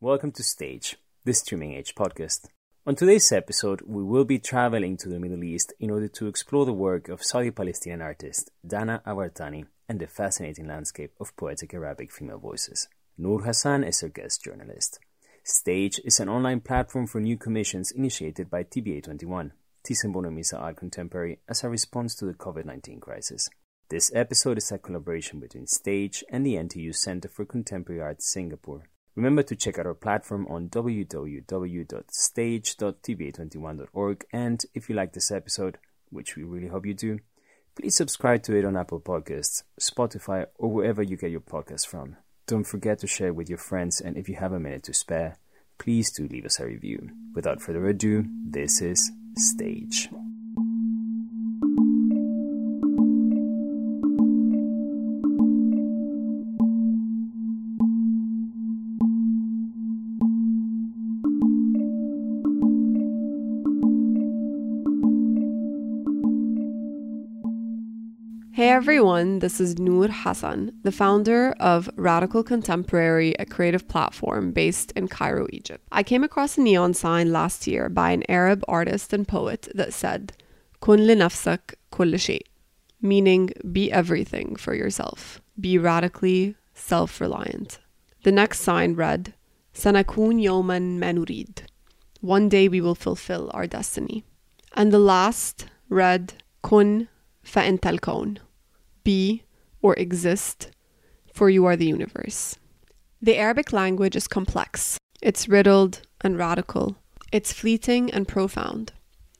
Welcome to Stage, the Streaming Age podcast. On today's episode, we will be traveling to the Middle East in order to explore the work of Saudi Palestinian artist Dana Awartani and the fascinating landscape of poetic Arabic female voices. Nour Hassan is our guest journalist. Stage is an online platform for new commissions initiated by TBA21, Thyssen-Bornemisza Art Contemporary, as a response to the COVID 19 crisis. This episode is a collaboration between Stage and the NTU Center for Contemporary Art Singapore. Remember to check out our platform on www.stage.tba21.org and if you like this episode, which we really hope you do, please subscribe to it on Apple Podcasts, Spotify, or wherever you get your podcasts from. Don't forget to share with your friends, and if you have a minute to spare, please do leave us a review. Without further ado, this is Stage. Hey everyone, this is Nour Hassan, the founder of Radical Contemporary, a creative platform based in Cairo, Egypt. I came across a neon sign last year by an Arab artist and poet that said, Kun linafsak kull shay, meaning be everything for yourself, be radically self reliant. The next sign read, Sanakun yoman manurid, one day we will fulfill our destiny. And the last read, Kun fa'intal kawn be or exist, for you are the universe. The Arabic language is complex. It's riddled and radical. It's fleeting and profound.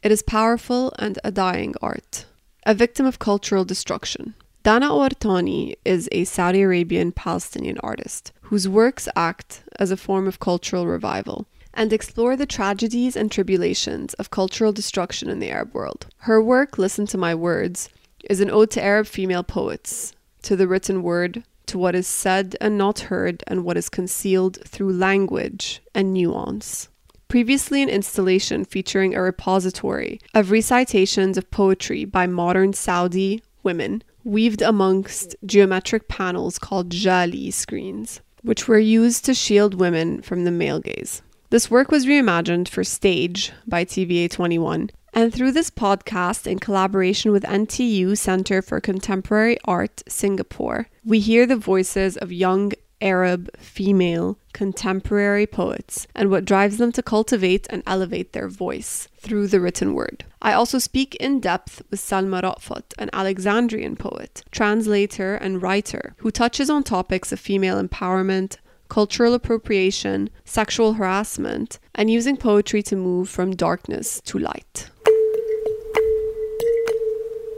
It is powerful and a dying art, a victim of cultural destruction. Dana Awartani is a Saudi Arabian Palestinian artist whose works act as a form of cultural revival and explore the tragedies and tribulations of cultural destruction in the Arab world. Her work, Listen to My Words, is an ode to Arab female poets, to the written word, to what is said and not heard, and what is concealed through language and nuance. Previously, an installation featuring a repository of recitations of poetry by modern Saudi women, weaved amongst geometric panels called jali screens, which were used to shield women from the male gaze. This work was reimagined for stage by TBA 21 and through this podcast, in collaboration with NTU Center for Contemporary Art Singapore, we hear the voices of young Arab female contemporary poets and what drives them to cultivate and elevate their voice through the written word. I also speak in depth with Salma Rafat, an Alexandrian poet, translator, and writer who touches on topics of female empowerment, cultural appropriation, sexual harassment, and using poetry to move from darkness to light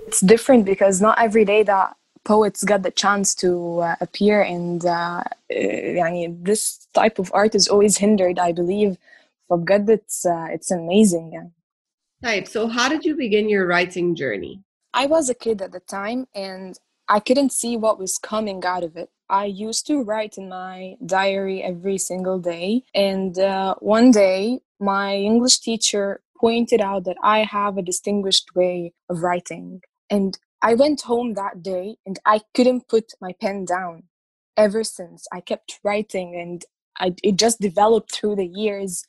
it's different because not every day that poets get the chance to uh, appear and uh, يعني, this type of art is always hindered I believe فبجد it's uh, it's amazing yeah. Right. So how did you begin your writing journey? I was a kid at the time and I couldn't see what was coming out of it. I used to write in my diary every single day and uh, one day my English teacher pointed out that I have a distinguished way of writing and I went home that day and I couldn't put my pen down. Ever since, I kept writing and I, it just developed through the years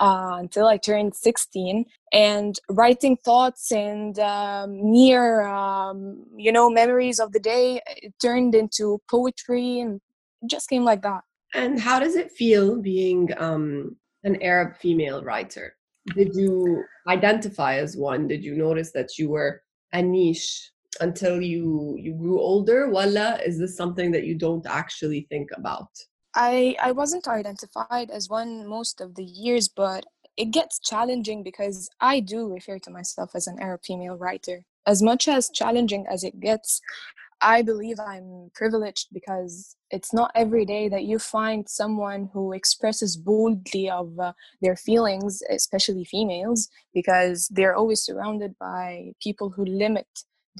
uh, until I turned 16. And writing thoughts and um, near, um, you know, memories of the day, turned into poetry and just came like that. And how does it feel being um, an Arab female writer? Did you identify as one? Did you notice that you were a niche until you you grew older? Wala is this something that you don't actually think about? I i wasn't identified as one most of the years but it gets challenging because i do refer to myself as an arab female writer. As much as challenging as it gets i believe i'm privileged because it's not every day that you find someone who expresses boldly of uh, their feelings especially females because they're always surrounded by people who limit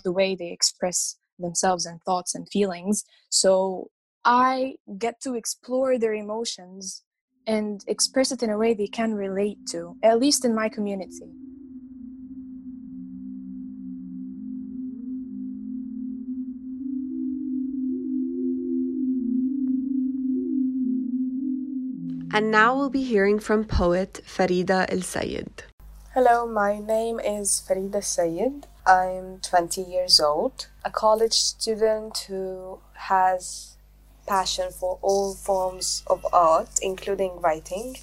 the way they express themselves and thoughts and feelings. So i get to explore their emotions and express it in a way they can relate to at least in my community And now we'll be hearing from poet Farida El Sayed. Hello, my name is Farida Sayed. I'm 20 years old, a college student who has passion for all forms of art, including writing.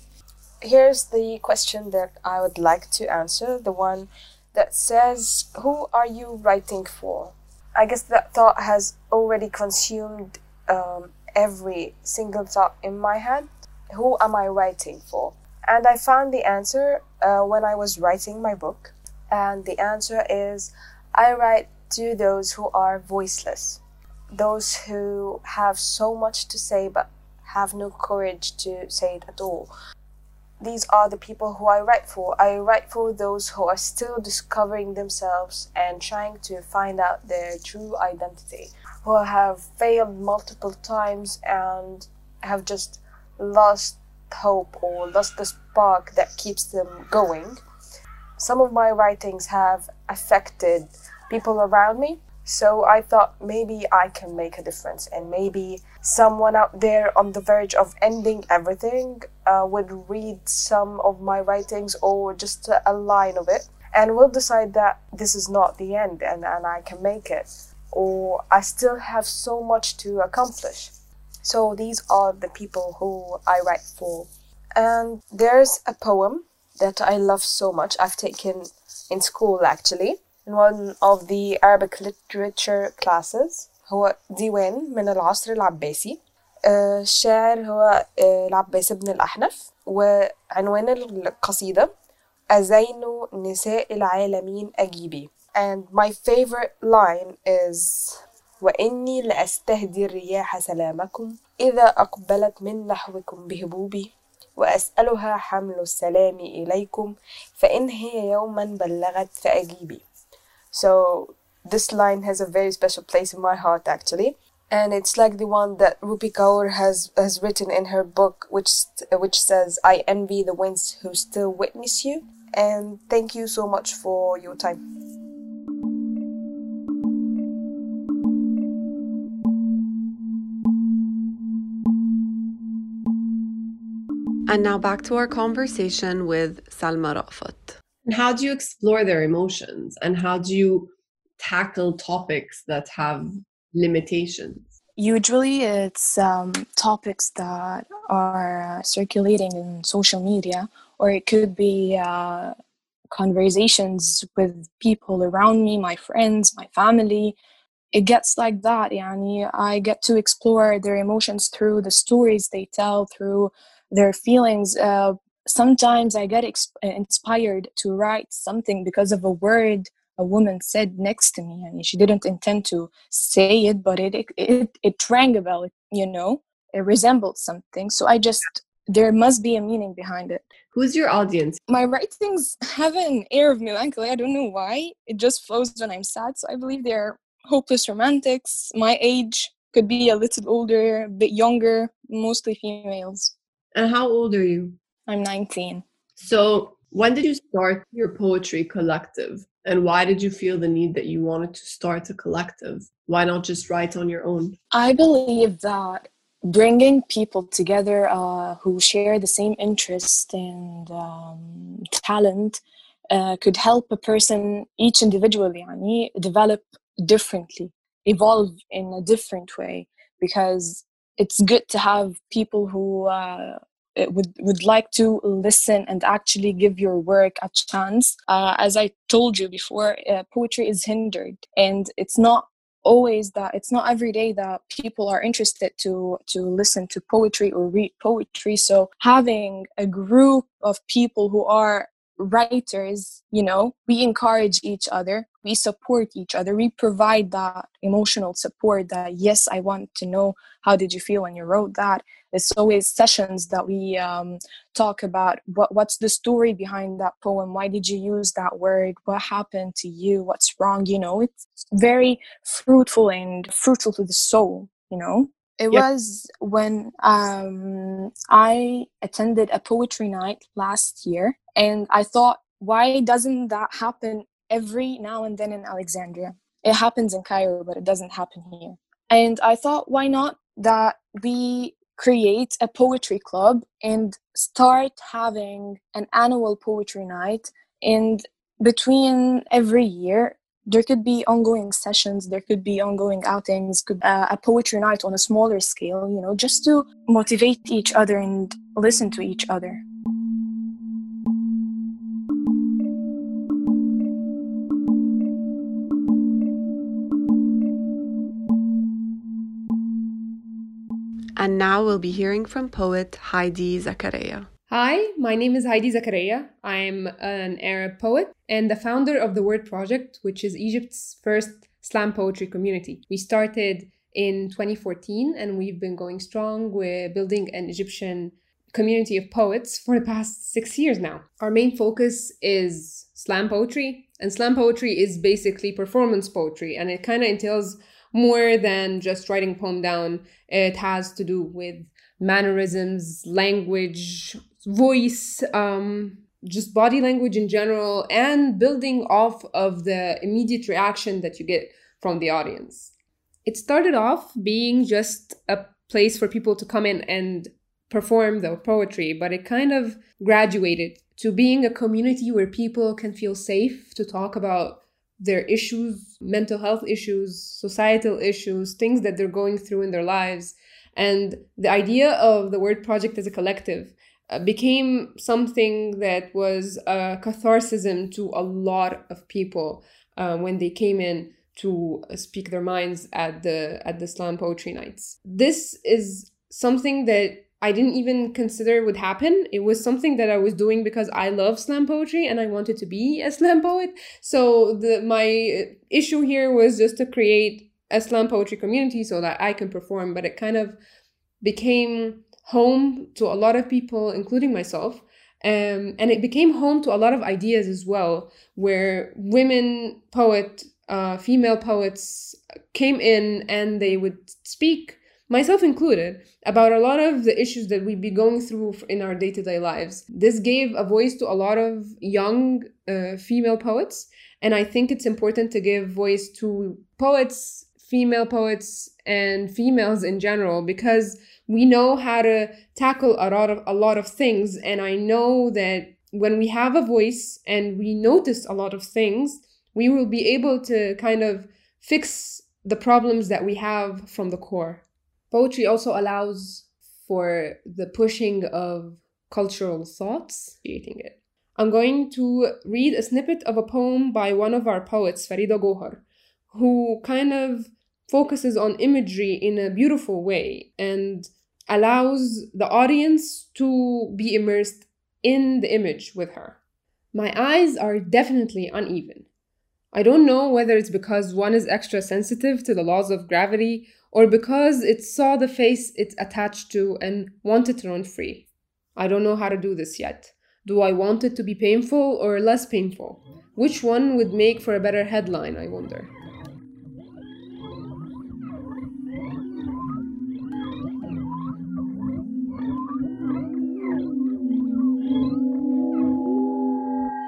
Here's the question that I would like to answer the one that says, Who are you writing for? I guess that thought has already consumed um, every single thought in my head. Who am I writing for? And I found the answer uh, when I was writing my book. And the answer is I write to those who are voiceless, those who have so much to say but have no courage to say it at all. These are the people who I write for. I write for those who are still discovering themselves and trying to find out their true identity, who have failed multiple times and have just lost hope or lost the spark that keeps them going. Some of my writings have affected people around me, so I thought maybe I can make a difference and maybe someone out there on the verge of ending everything uh, would read some of my writings or just a line of it and will decide that this is not the end and, and I can make it or I still have so much to accomplish. So these are the people who I write for. And there's a poem that I love so much. I've taken in school actually in one of the Arabic literature classes هو ديوان من العصر العباسي الشاعر هو العباس بن الأحنف وعنوان القصيدة أزين نساء العالمين أجيبي and my favorite line is وإني لأستهدي الرياح سلامكم إذا أقبلت من نحوكم بهبوبي وأسألها حمل السلام إليكم فإن هي يوما بلغت فأجيبي So this line has a very special place in my heart actually. And it's like the one that Rupi Kaur has, has written in her book, which, which says, I envy the winds who still witness you. And thank you so much for your time. And now back to our conversation with Salma Rafat. How do you explore their emotions and how do you tackle topics that have limitations? Usually, it's um, topics that are uh, circulating in social media, or it could be uh, conversations with people around me, my friends, my family. It gets like that. Yani, I get to explore their emotions through the stories they tell, through their feelings. Uh, sometimes I get ex- inspired to write something because of a word a woman said next to me. I mean, she didn't intend to say it, but it it it, it rang a bell. You know, it resembled something. So I just there must be a meaning behind it. Who's your audience? My writings have an air of melancholy. I don't know why. It just flows when I'm sad. So I believe they're hopeless romantics. My age could be a little older, a bit younger, mostly females. And how old are you? I'm 19. So, when did you start your poetry collective? And why did you feel the need that you wanted to start a collective? Why not just write on your own? I believe that bringing people together uh, who share the same interest and um, talent uh, could help a person, each individually, yani, develop differently, evolve in a different way. Because it's good to have people who uh, would would like to listen and actually give your work a chance. Uh, as I told you before, uh, poetry is hindered, and it's not always that it's not every day that people are interested to to listen to poetry or read poetry so having a group of people who are writers you know we encourage each other we support each other we provide that emotional support that yes i want to know how did you feel when you wrote that? It's always sessions that we um, talk about what, what's the story behind that poem? Why did you use that word? What happened to you? What's wrong? You know it's very fruitful and fruitful to the soul you know it yep. was when um, I attended a poetry night last year, and I thought, why doesn't that happen every now and then in Alexandria? It happens in Cairo, but it doesn't happen here. And I thought, why not that we create a poetry club and start having an annual poetry night and between every year there could be ongoing sessions there could be ongoing outings could uh, a poetry night on a smaller scale you know just to motivate each other and listen to each other And now we'll be hearing from poet Haidy Zakaria. Hi, my name is Haidy Zakaria. I'm an Arab poet and the founder of the Word Project, which is Egypt's first slam poetry community. We started in 2014 and we've been going strong. We're building an Egyptian community of poets for the past six years now. Our main focus is slam poetry, and slam poetry is basically performance poetry, and it kind of entails more than just writing poem down. It has to do with mannerisms, language, voice, um, just body language in general, and building off of the immediate reaction that you get from the audience. It started off being just a place for people to come in and perform their poetry, but it kind of graduated to being a community where people can feel safe to talk about their issues, mental health issues, societal issues, things that they're going through in their lives. And the idea of the Word Project as a collective became something that was a catharsis to a lot of people uh, when they came in to speak their minds at the at the slam poetry nights. This is something that I didn't even consider would happen. It was something that I was doing because I love slam poetry and I wanted to be a slam poet. So the my issue here was just to create a slam poetry community so that I can perform, but it kind of became home to a lot of people, including myself. Um, and it became home to a lot of ideas as well, where women poet, uh, female poets came in and they would speak myself included, about a lot of the issues that we'd be going through in our day to day lives. This gave a voice to a lot of young uh, female poets, and I think it's important to give voice to poets, female poets, and females in general because we know how to tackle a lot of a lot of things, and I know that when we have a voice and we notice a lot of things, we will be able to kind of fix the problems that we have from the core. Poetry also allows for the pushing of cultural thoughts, creating it. I'm going to read a snippet of a poem by one of our poets, Farida Gohar, who kind of focuses on imagery in a beautiful way and allows the audience to be immersed in the image with her. My eyes are definitely uneven. I don't know whether it's because one is extra sensitive to the laws of gravity or because it saw the face it's attached to and wanted to run free. I don't know how to do this yet. Do I want it to be painful or less painful? Which one would make for a better headline, I wonder?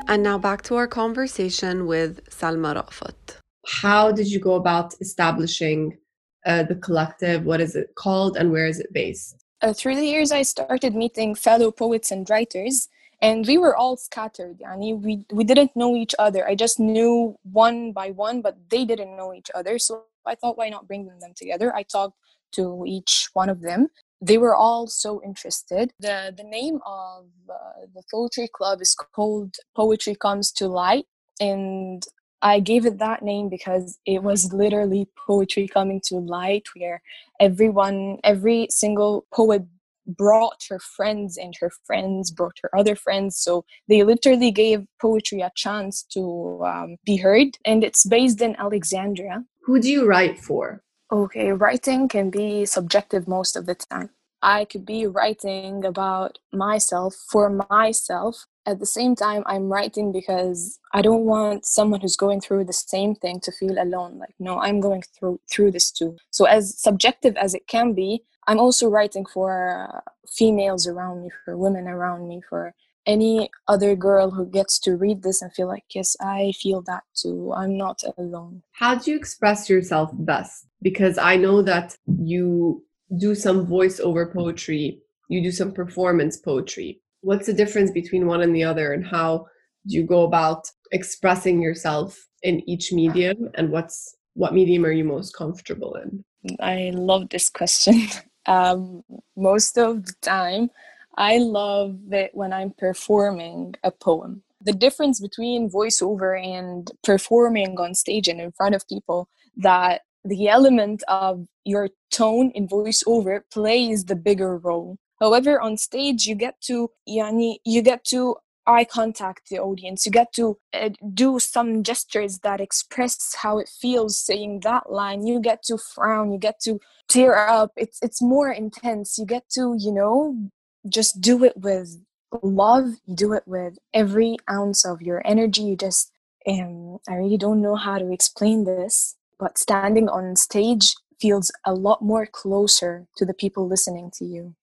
And now back to our conversation with Salma Rafat. How did you go about establishing uh, the collective? What is it called and where is it based? Uh, through the years, I started meeting fellow poets and writers, and we were all scattered. Yani we we didn't know each other. I just knew one by one, but they didn't know each other. So I thought, why not bring them together? I talked to each one of them. They were all so interested. the The name of uh, the poetry club is called Poetry Comes to Light, and I gave it that name because it was literally poetry coming to light, where everyone, every single poet brought her friends, and her friends brought her other friends. So they literally gave poetry a chance to um, be heard. And it's based in Alexandria. Who do you write for? Okay, writing can be subjective most of the time. I could be writing about myself for myself at the same time i'm writing because i don't want someone who's going through the same thing to feel alone like no i'm going through through this too so as subjective as it can be i'm also writing for uh, females around me for women around me for any other girl who gets to read this and feel like yes i feel that too i'm not alone how do you express yourself best because i know that you do some voiceover poetry, you do some performance poetry. What's the difference between one and the other, and how do you go about expressing yourself in each medium, and what's what medium are you most comfortable in? I love this question. Um, most of the time, I love it when I'm performing a poem. The difference between voiceover and performing on stage and in front of people that the element of your tone in voiceover plays the bigger role. However, on stage you get to yani, you get to eye contact the audience. You get to uh, do some gestures that express how it feels saying that line. You get to frown. You get to tear up. It's it's more intense. You get to you know just do it with love. Do it with every ounce of your energy. You just um, I really don't know how to explain this, but standing on stage feels a lot more closer to the people listening to you.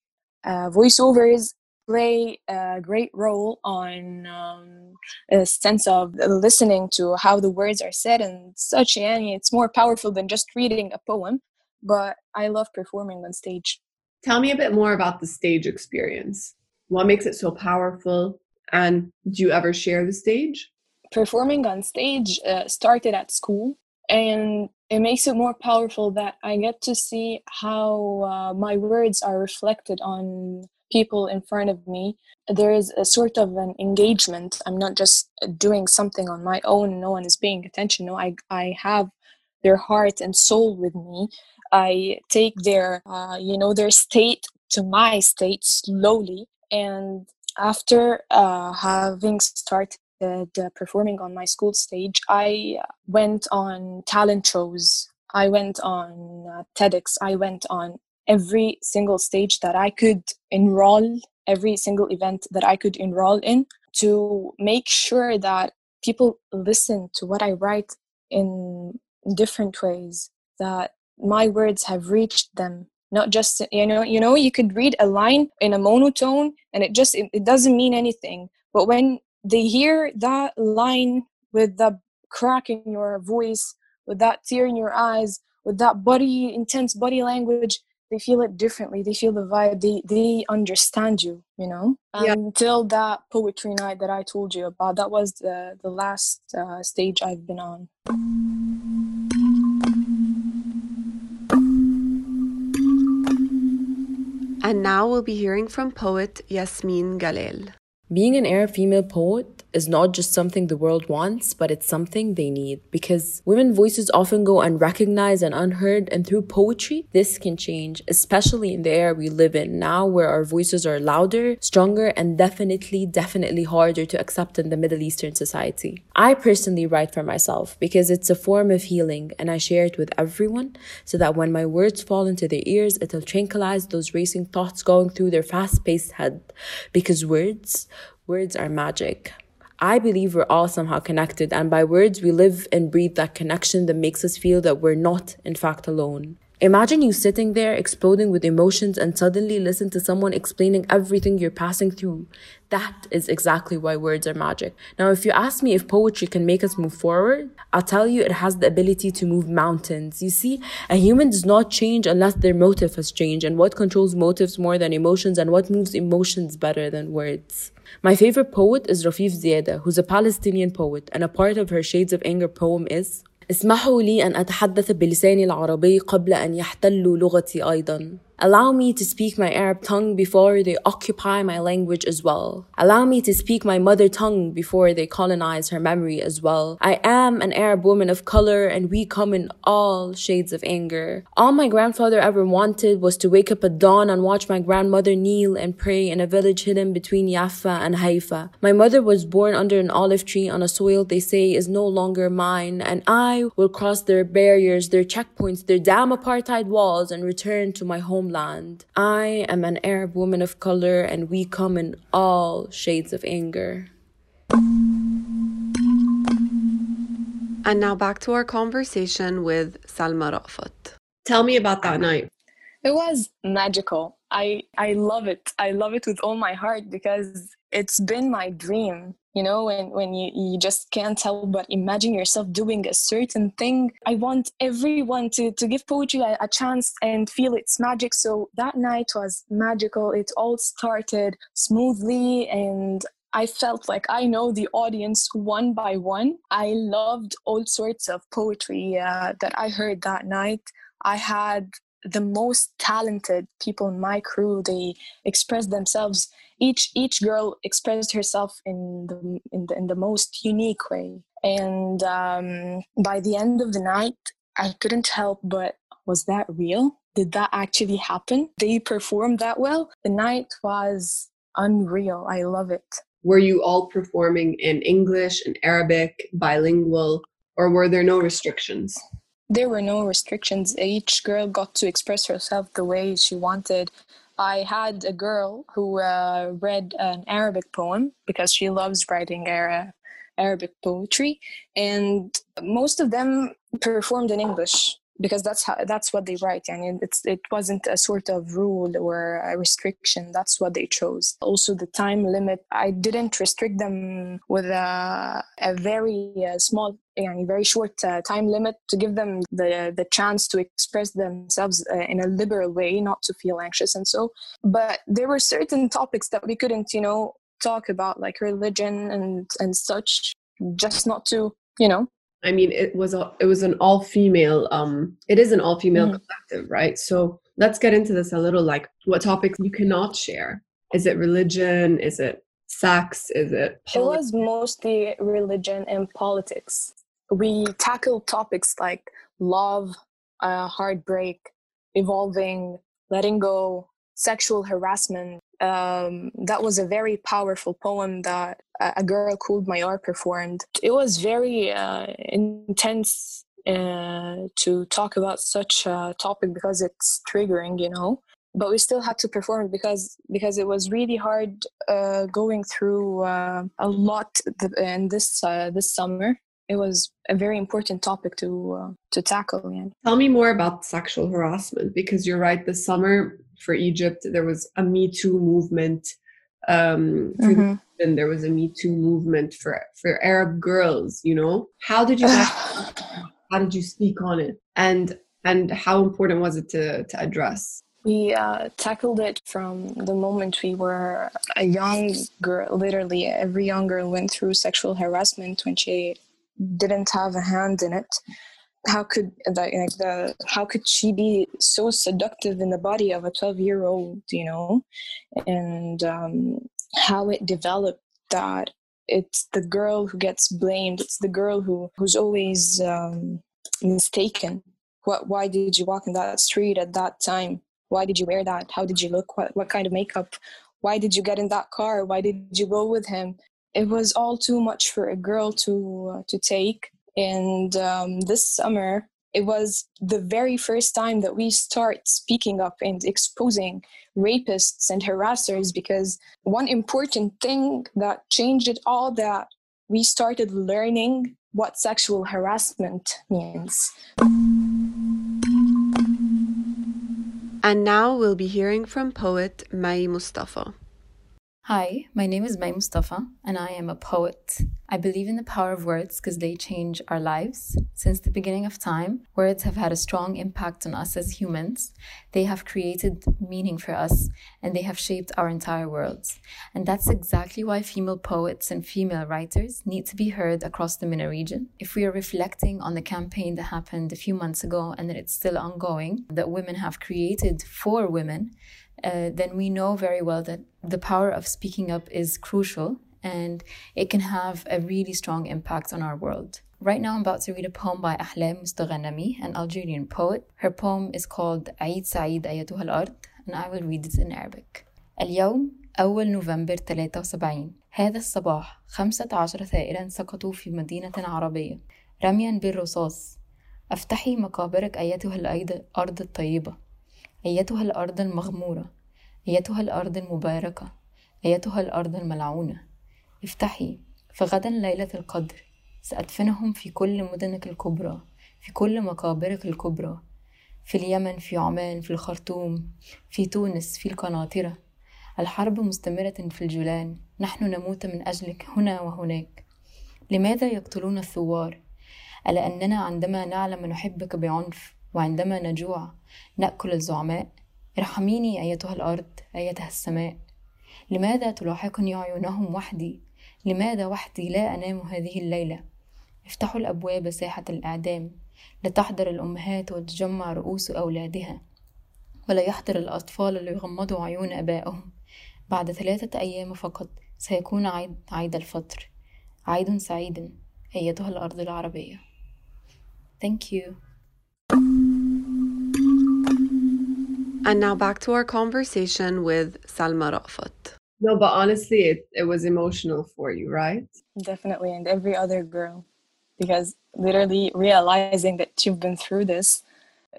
Uh, voiceovers play a great role on um, a sense of listening to how the words are said and such and it's more powerful than just reading a poem but i love performing on stage tell me a bit more about the stage experience. What makes it so powerful? And do you ever share the stage? Performing on stage uh, started at school and it makes it more powerful that i get to see how uh, my words are reflected on people in front of me. There is a sort of an engagement. I'm not just doing something on my own. No one is paying attention. No i i have their heart and soul with me i take their uh, you know their state to my state slowly. And after uh, having started uh, performing on my school stage i went on talent shows. I went on uh, tedx. I went on every single stage that I could enroll, every single event that I could enroll in to make sure that people listen to what I write in different ways, that my words have reached them. Not just you know you know you could read a line in a monotone and it just it, it doesn't mean anything. But when they hear that line with the crack in your voice with that tear in your eyes with that body intense body language they feel it differently. They feel the vibe. They they understand you you know? Yeah. until that poetry night that i told you about that was the the last uh, stage i've been on and now we'll be hearing from poet yasmin galal. Being an arab female poet is not just something the world wants, but it's something they need. Because women voices often go unrecognized and unheard, and through poetry, this can change, especially in the era we live in now, where our voices are louder, stronger, and definitely, definitely harder to accept in the Middle Eastern society. I personally write for myself because it's a form of healing, and I share it with everyone so that when my words fall into their ears, it'll tranquilize those racing thoughts going through their fast paced head. Because words, words are magic. I believe we're all somehow connected, and by words, we live and breathe that connection that makes us feel that we're not, in fact, alone. Imagine you sitting there exploding with emotions and suddenly listen to someone explaining everything you're passing through. That is exactly why words are magic. Now, if you ask me if poetry can make us move forward, I'll tell you it has the ability to move mountains. You see, a human does not change unless their motive has changed, and what controls motives more than emotions, and what moves emotions better than words. My favorite poet is Rafeef Ziadah, who's a Palestinian poet, and a part of her Shades of Anger poem is اسمحوا لي أن أتحدث بلساني العربي قبل أن يحتلوا لغتي أيضا. Allow me to speak my Arab tongue before they occupy my language as well. Allow me to speak my mother tongue before they colonize her memory as well. I am an Arab woman of color and we come in all shades of anger. All my grandfather ever wanted was to wake up at dawn and watch my grandmother kneel and pray in a village hidden between Jaffa and Haifa. My mother was born under an olive tree on a soil they say is no longer mine and I will cross their barriers, their checkpoints, their damn apartheid walls and return to my home homeland. I am an Arab woman of color, and we come in all shades of anger. And now back to our conversation with Salma Rafat. Tell me about that night. It was magical. I I love it. I love it with all my heart because it's been my dream you know when, when you, you just can't help but imagine yourself doing a certain thing i want everyone to, to give poetry a, a chance and feel its magic so that night was magical it all started smoothly and I felt like I know the audience one by one. I loved all sorts of poetry uh, that I heard that night. I had the most talented people in my crew. They expressed themselves. Each each girl expressed herself in the in the, in the most unique way. And um, by the end of the night, I couldn't help but was that real? Did that actually happen? They performed that well. The night was unreal. I love it. Were you all performing in English and Arabic, bilingual, or were there no restrictions? There were no restrictions. Each girl got to express herself the way she wanted. I had a girl who uh, read an Arabic poem because she loves writing Ara- Arabic poetry, and most of them performed in English because that's how that's what they write I and it's it wasn't a sort of rule or a restriction. That's what they chose. Also the time limit i didn't restrict them with a, a very uh, small and very short uh, time limit to give them the the chance to express themselves uh, in a liberal way not to feel anxious and so. But there were certain topics that we couldn't you know talk about like religion and and such just not to you know I mean, it was a it was an all female. Um, it is an all female mm-hmm. collective, right? So let's get into this a little. Like, what topics you cannot share? Is it religion? Is it sex? Is it? Politics? It was mostly religion and politics. We tackled topics like love, uh, heartbreak, evolving, letting go, sexual harassment. Um, that was a very powerful poem that a girl called Mayar performed. It was very uh, intense uh, to talk about such a topic because it's triggering, you know. But we still had to perform because because it was really hard uh, going through uh, a lot in this uh, this summer. It was a very important topic to uh, to tackle. Yeah. Tell me more about sexual harassment because you're right. This summer for Egypt, there was a Me Too movement. Um, mm-hmm then there was a Me Too movement for for Arab girls. You know, how did you how did you speak on it, and and how important was it to to address? We uh, tackled it from the moment we were a young girl. Literally, every young girl went through sexual harassment when she didn't have a hand in it. How could like the how could she be so seductive in the body of a twelve year old? You know, and um, how it developed that it's the girl who gets blamed it's the girl who who's always um, mistaken. What why did you walk in that street at that time? Why did you wear that? How did you look? What, what kind of makeup? Why did you get in that car? Why did you go with him? It was all too much for a girl to uh, to take and um, this summer it was the very first time that we start speaking up and exposing rapists and harassers because one important thing that changed it all that we started learning what sexual harassment means. And now we'll be hearing from poet Mai Mostafa. Hi, my name is Mai Mostafa, and I am a poet. I believe in the power of words because they change our lives. Since the beginning of time, words have had a strong impact on us as humans. They have created meaning for us, and they have shaped our entire worlds. And that's exactly why female poets and female writers need to be heard across the MENA region. If we are reflecting on the campaign that happened a few months ago and that it's still ongoing, that women have created for women, uh, then we know very well that the power of speaking up is crucial and it can have a really strong impact on our world. Right now, I'm about to read a poem by Ahlam Mosteghanemi, an Algerian poet. Her poem is called عيد سعيد أيتها الأرض and I will read it in Arabic. اليوم أول نوفمبر 73 هذا الصباح 15 ثائرا سقطوا في مدينة عربية رميا بالرصاص افتحي مقابرك أيتها أرض الطيبة أيتها الأرض المغمورة أيتها الأرض المباركة أيتها الأرض الملعونة. افتحي فغدا ليلة القدر سأدفنهم في كل مدنك الكبرى في كل مقابرك الكبرى في اليمن في عمان في الخرطوم في تونس في القناطرة. الحرب مستمرة في الجولان نحن نموت من أجلك هنا وهناك. لماذا يقتلون الثوار؟ ألا أننا عندما نعلم نحبك بعنف وعندما نجوع نأكل الزعماء؟ ارحميني أيتها الأرض أيتها السماء لماذا تلاحقني عيونهم وحدي؟ لماذا وحدي لا أنام هذه الليلة؟ افتحوا الأبواب ساحة الإعدام لتحضر الأمهات وتجمع رؤوس أولادها ولا يحضر الأطفال ليغمضوا عيون أبائهم بعد ثلاثة أيام فقط سيكون عيد, عيد الفطر عيد سعيد أيتها الأرض العربية Thank you. And now back to our conversation with Salma Rafat. No, but honestly, it, it was emotional for you, right? Definitely, and every other girl. Because literally realizing that you've been through this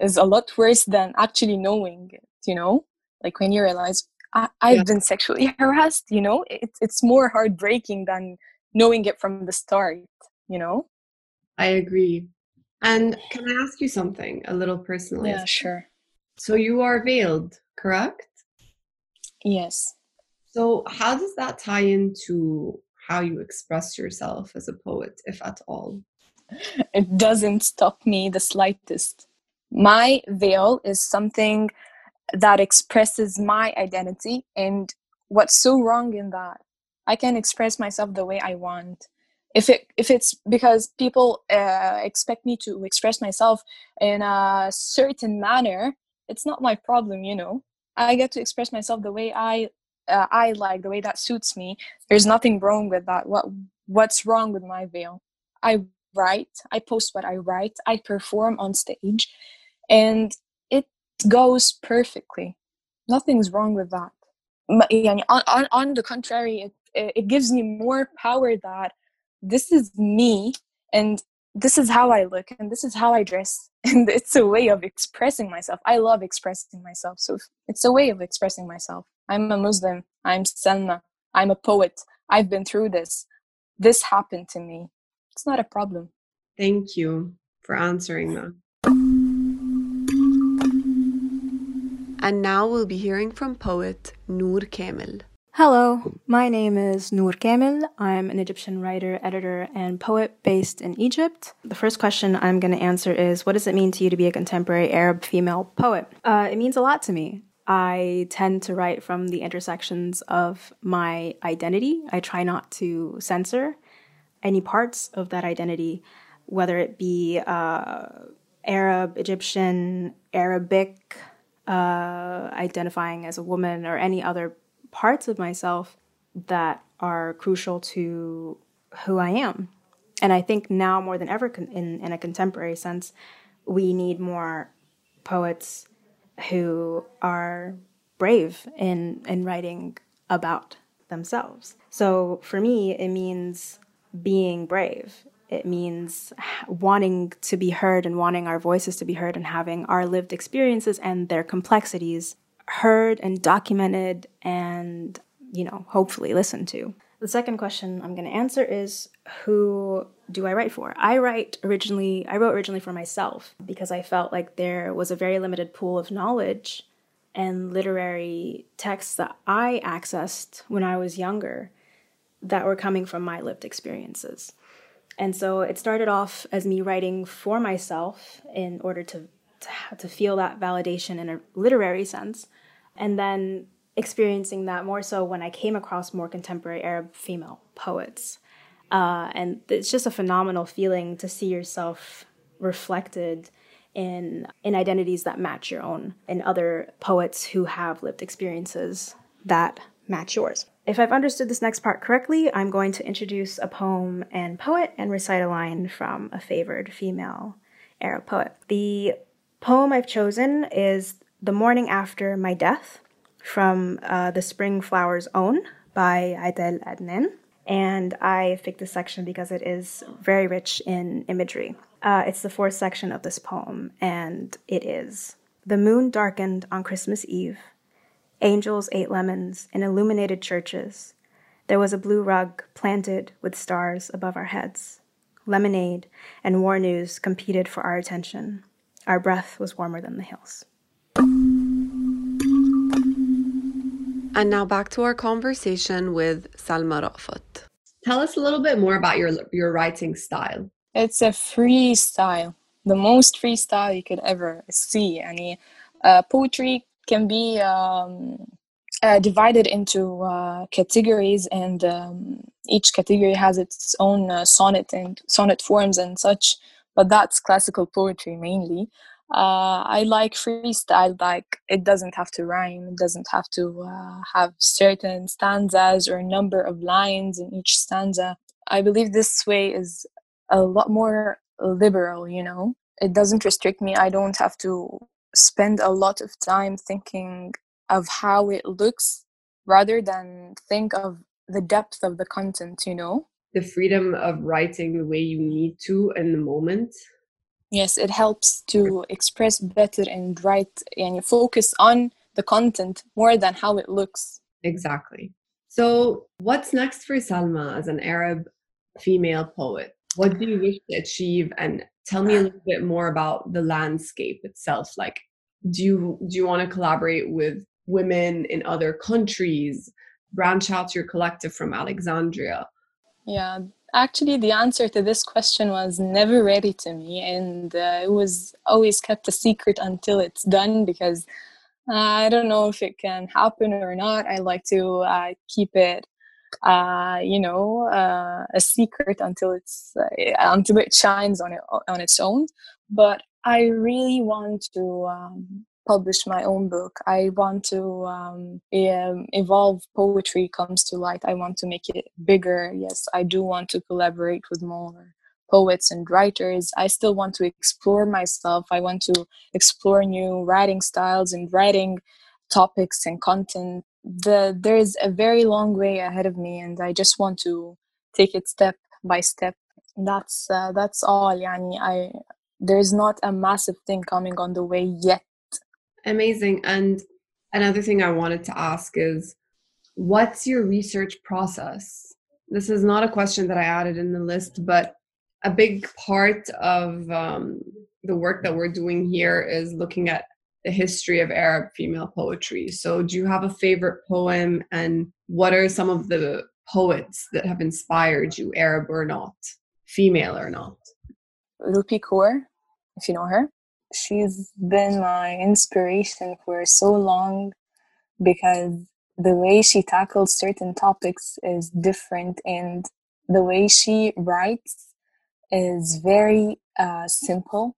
is a lot worse than actually knowing it, you know? Like when you realize, I, have yeah. been sexually harassed, you know? It, it's more heartbreaking than knowing it from the start, you know? I agree. And can I ask you something a little personally? Yeah, sure. So you are veiled, correct? Yes. So how does that tie into how you express yourself as a poet, if at all? It doesn't stop me the slightest. My veil is something that expresses my identity, and what's so wrong in that? I can express myself the way I want if it if it's because people uh, expect me to express myself in a certain manner it's not my problem you know? I get to express myself the way i uh, i like the way that suits me. There's nothing wrong with that. What what's wrong with my veil? I write i post what i write i perform on stage and it goes perfectly. Nothing's wrong with that. On, on, on the contrary it, it gives me more power that this is me and this is how I look and this is how I dress. And it's a way of expressing myself. I love expressing myself. So it's a way of expressing myself. I'm a Muslim. I'm Salma. I'm a poet. I've been through this. This happened to me. It's not a problem. Thank you for answering that. And now we'll be hearing from poet Nour Kamel. Hello, my name is Nour Kamel. I'm an Egyptian writer, editor, and poet based in Egypt. The first question I'm going to answer is What does it mean to you to be a contemporary Arab female poet? Uh, it means a lot to me. I tend to write from the intersections of my identity. I try not to censor any parts of that identity, whether it be uh, Arab, Egyptian, Arabic, uh, identifying as a woman, or any other parts of myself that are crucial to who I am. And I think now more than ever, in, in a contemporary sense, we need more poets who are brave in, in writing about themselves. So for me, it means being brave. It means wanting to be heard and wanting our voices to be heard and having our lived experiences and their complexities heard and documented and, you know, hopefully listened to. The second question I'm going to answer is who do I write for? I write originally, I wrote originally for myself because I felt like there was a very limited pool of knowledge and literary texts that I accessed when I was younger that were coming from my lived experiences. And so it started off as me writing for myself in order to, to, to feel that validation in a literary sense and then experiencing that more so when I came across more contemporary Arab female poets. Uh, and it's just a phenomenal feeling to see yourself reflected in in identities that match your own and other poets who have lived experiences that match yours. If I've understood this next part correctly, I'm going to introduce a poem and poet and recite a line from a favored female Arab poet. The poem I've chosen is the Morning After My Death from uh, The Spring Flowers Own by Etel Adnan. And I picked this section because it is very rich in imagery. Uh, it's the fourth section of this poem, and it is The moon darkened on Christmas Eve. Angels ate lemons in illuminated churches. There was a blue rug planted with stars above our heads. Lemonade and war news competed for our attention. Our breath was warmer than the hills. And now back to our conversation with Salma Rafat. Tell us a little bit more about your your writing style. It's a freestyle, the most freestyle you could ever see. Any uh, poetry can be um, uh, divided into uh, categories, and um, each category has its own uh, sonnet and sonnet forms and such. But that's classical poetry mainly. Uh, I like freestyle, like it doesn't have to rhyme, it doesn't have to uh, have certain stanzas or number of lines in each stanza. I believe this way is a lot more liberal, you know. It doesn't restrict me. I don't have to spend a lot of time thinking of how it looks rather than think of the depth of the content, you know. The freedom of writing the way you need to in the moment Yes, it helps to express better and write and focus on the content more than how it looks. Exactly. So, what's next for Salma as an Arab female poet? What do you wish to achieve? And tell me a little bit more about the landscape itself. Like, do you do you want to collaborate with women in other countries? Branch out your collective from Alexandria. Yeah, actually the answer to this question was never ready to me and uh, it was always kept a secret until it's done because uh, i don't know if it can happen or not. I like to uh, keep it uh, you know uh, a secret until it's uh, until it shines on it on its own. But i really want to um, publish my own book. I want to um, evolve poetry comes to light. I want to make it bigger. Yes, I do want to collaborate with more poets and writers. I still want to explore myself. I want to explore new writing styles and writing topics and content. The there's a very long way ahead of me, and I just want to take it step by step. That's uh, that's all. Yani, I there's not a massive thing coming on the way yet Amazing. And another thing I wanted to ask is what's your research process? This is not a question that I added in the list, but a big part of um, the work that we're doing here is looking at the history of Arab female poetry. So, do you have a favorite poem, and what are some of the poets that have inspired you, Arab or not, female or not? Rupi Kaur, if you know her she's been my inspiration for so long because the way she tackles certain topics is different and the way she writes is very uh, simple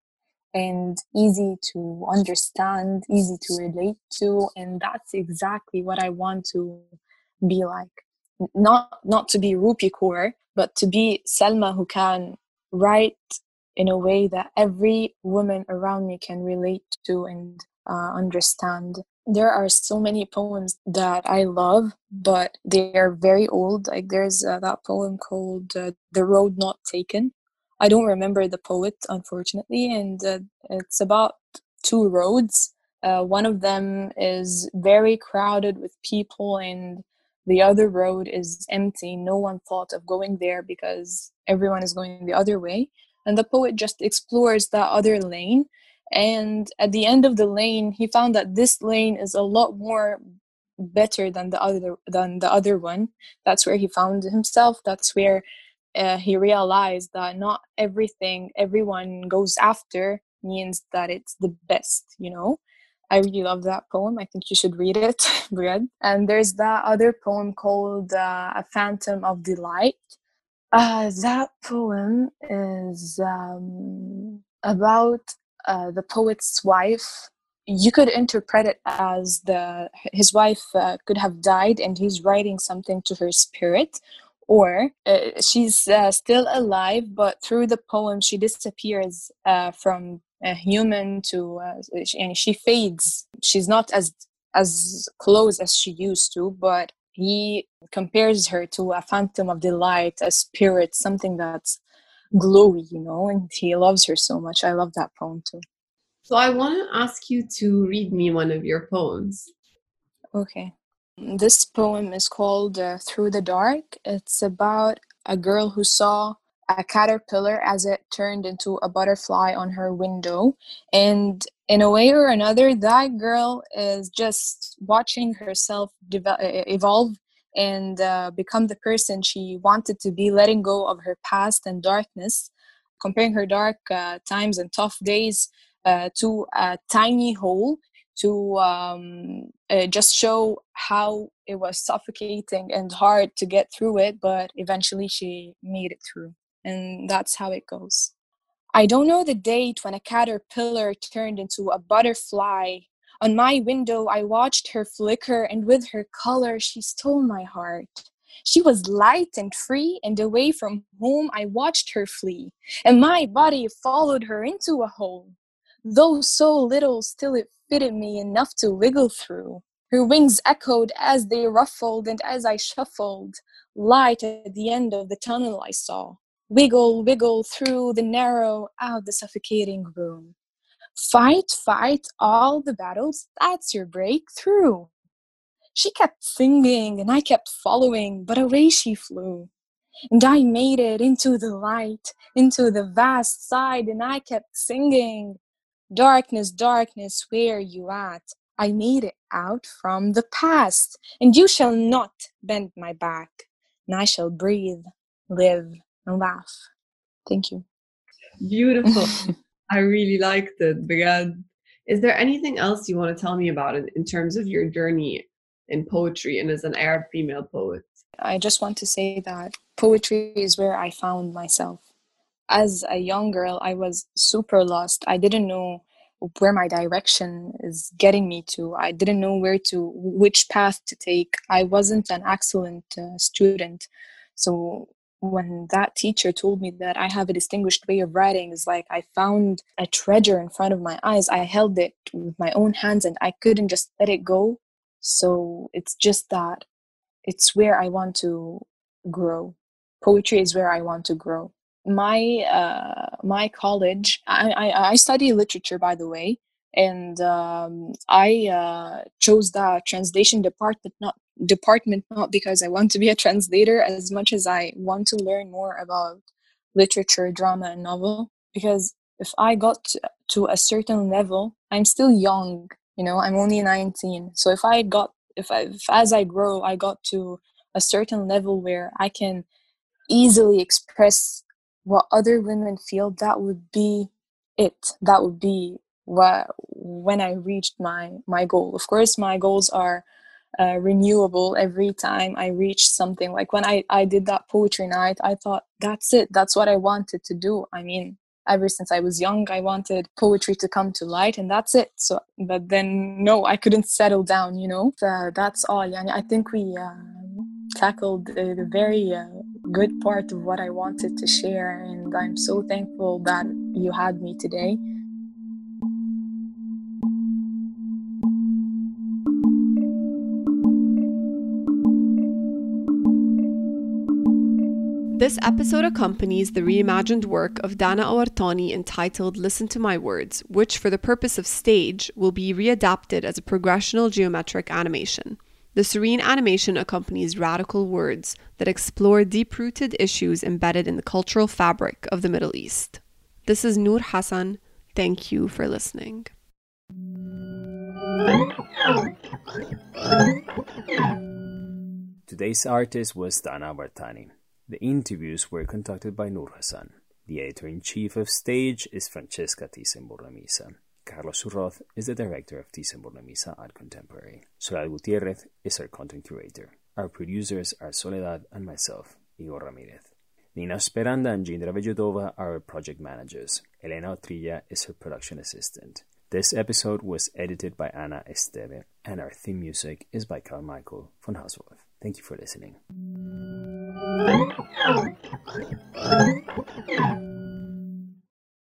and easy to understand, easy to relate to, and that's exactly what I want to be like. Not not to be Rupi Kaur, but to be Salma who can write in a way that every woman around me can relate to and uh, understand. There are so many poems that I love, but they are very old. Like there's uh, that poem called uh, "The Road Not Taken." I don't remember the poet, unfortunately, and uh, it's about two roads. Uh, one of them is very crowded with people, and the other road is empty. No one thought of going there because everyone is going the other way and the poet just explores that other lane. And at the end of the lane he found that this lane is a lot more better than the other than the other one. That's where he found himself. That's where uh, he realized that not everything everyone goes after means that it's the best you know? I really love that poem. I think you should read it and there's that other poem called uh, a phantom of delight uh, that poem is um, about uh, the poet's wife. You could interpret it as the his wife uh, could have died, and he's writing something to her spirit, or uh, she's uh, still alive, but through the poem she disappears uh, from a human to and she fades. She's not as as close as she used to, but he compares her to a phantom of delight, a spirit, something that's glowy, you know, and he loves her so much. I love that poem too. So I want to ask you to read me one of your poems. Okay. This poem is called uh, Through the Dark. It's about a girl who saw a caterpillar as it turned into a butterfly on her window. And in a way or another, that girl is just watching herself evolve and uh, become the person she wanted to be, letting go of her past and darkness, comparing her dark uh, times and tough days uh, to a tiny hole to um, uh, just show how it was suffocating and hard to get through it, but eventually she made it through. And that's how it goes. I don't know the date when a caterpillar turned into a butterfly. On my window, I watched her flicker, and with her color, she stole my heart. She was light and free, and away from home, I watched her flee, and my body followed her into a hole. Though so little, still it fitted me enough to wiggle through. Her wings echoed as they ruffled, and as I shuffled, light at the end of the tunnel I saw. Wiggle, wiggle through the narrow, out the suffocating room. Fight, fight all the battles, that's your breakthrough. She kept singing, and I kept following, but away she flew. And I made it into the light, into the vast side, and I kept singing. Darkness, darkness, where you at? I made it out from the past, and you shall not bend my back, and I shall breathe, live, and laugh. Thank you. Beautiful. I really liked it. Because is there anything else you want to tell me about it in terms of your journey in poetry and as an Arab female poet? I just want to say that poetry is where I found myself as a young girl, I was super lost. I didn't know where my direction is getting me to. I didn't know where to, which path to take. I wasn't an excellent uh, student. So when that teacher told me that I have a distinguished way of writing, is like I found a treasure in front of my eyes. I held it with my own hands and I couldn't just let it go. So it's just that it's where I want to grow. Poetry is where I want to grow my uh, my college I, I, I study literature by the way and um, I uh, chose the translation department not department not because I want to be a translator as much as I want to learn more about literature, drama, and novel. Because if I got to a certain level, I'm still young. You know, I'm only 19. So if I got if, I, if as I grow, I got to a certain level where I can easily express what other women feel that would be it that would be what when i reached my my goal of course my goals are uh, renewable every time i reach something. Like when i i did that poetry night i thought that's it. That's what i wanted to do. I mean ever since i was young i wanted poetry to come to light and that's it. So but then no i couldn't settle down you know? Uh, that's all. And i think we uh, tackled the, the very uh, good part of what I wanted to share, and I'm so thankful that you had me today. This episode accompanies the reimagined work of Dana Awartani entitled Listen to My Words, which, for the purpose of stage, will be readapted as a progressional geometric animation. The serene animation accompanies radical words that explore deep rooted issues embedded in the cultural fabric of the Middle East. This is Nour Hassan. Thank you for listening. Today's artist was Dana Awartani. The interviews were conducted by Nour Hassan. The editor in chief of Stage is Francesca Thyssen-Bornemisza. Carlos Urroz is the director of Thyssen-Bornemisza Art Contemporary. Soledad Gutierrez is our content curator. Our producers are Soledad and myself, Igor Ramirez. Nina Speranda and Jindra Vejudova are our project managers. Elena Otrilla is her production assistant. This episode was edited by Anna Esteve, and our theme music is by Carmichael von Hausworth. Thank you for listening. Oh, my God.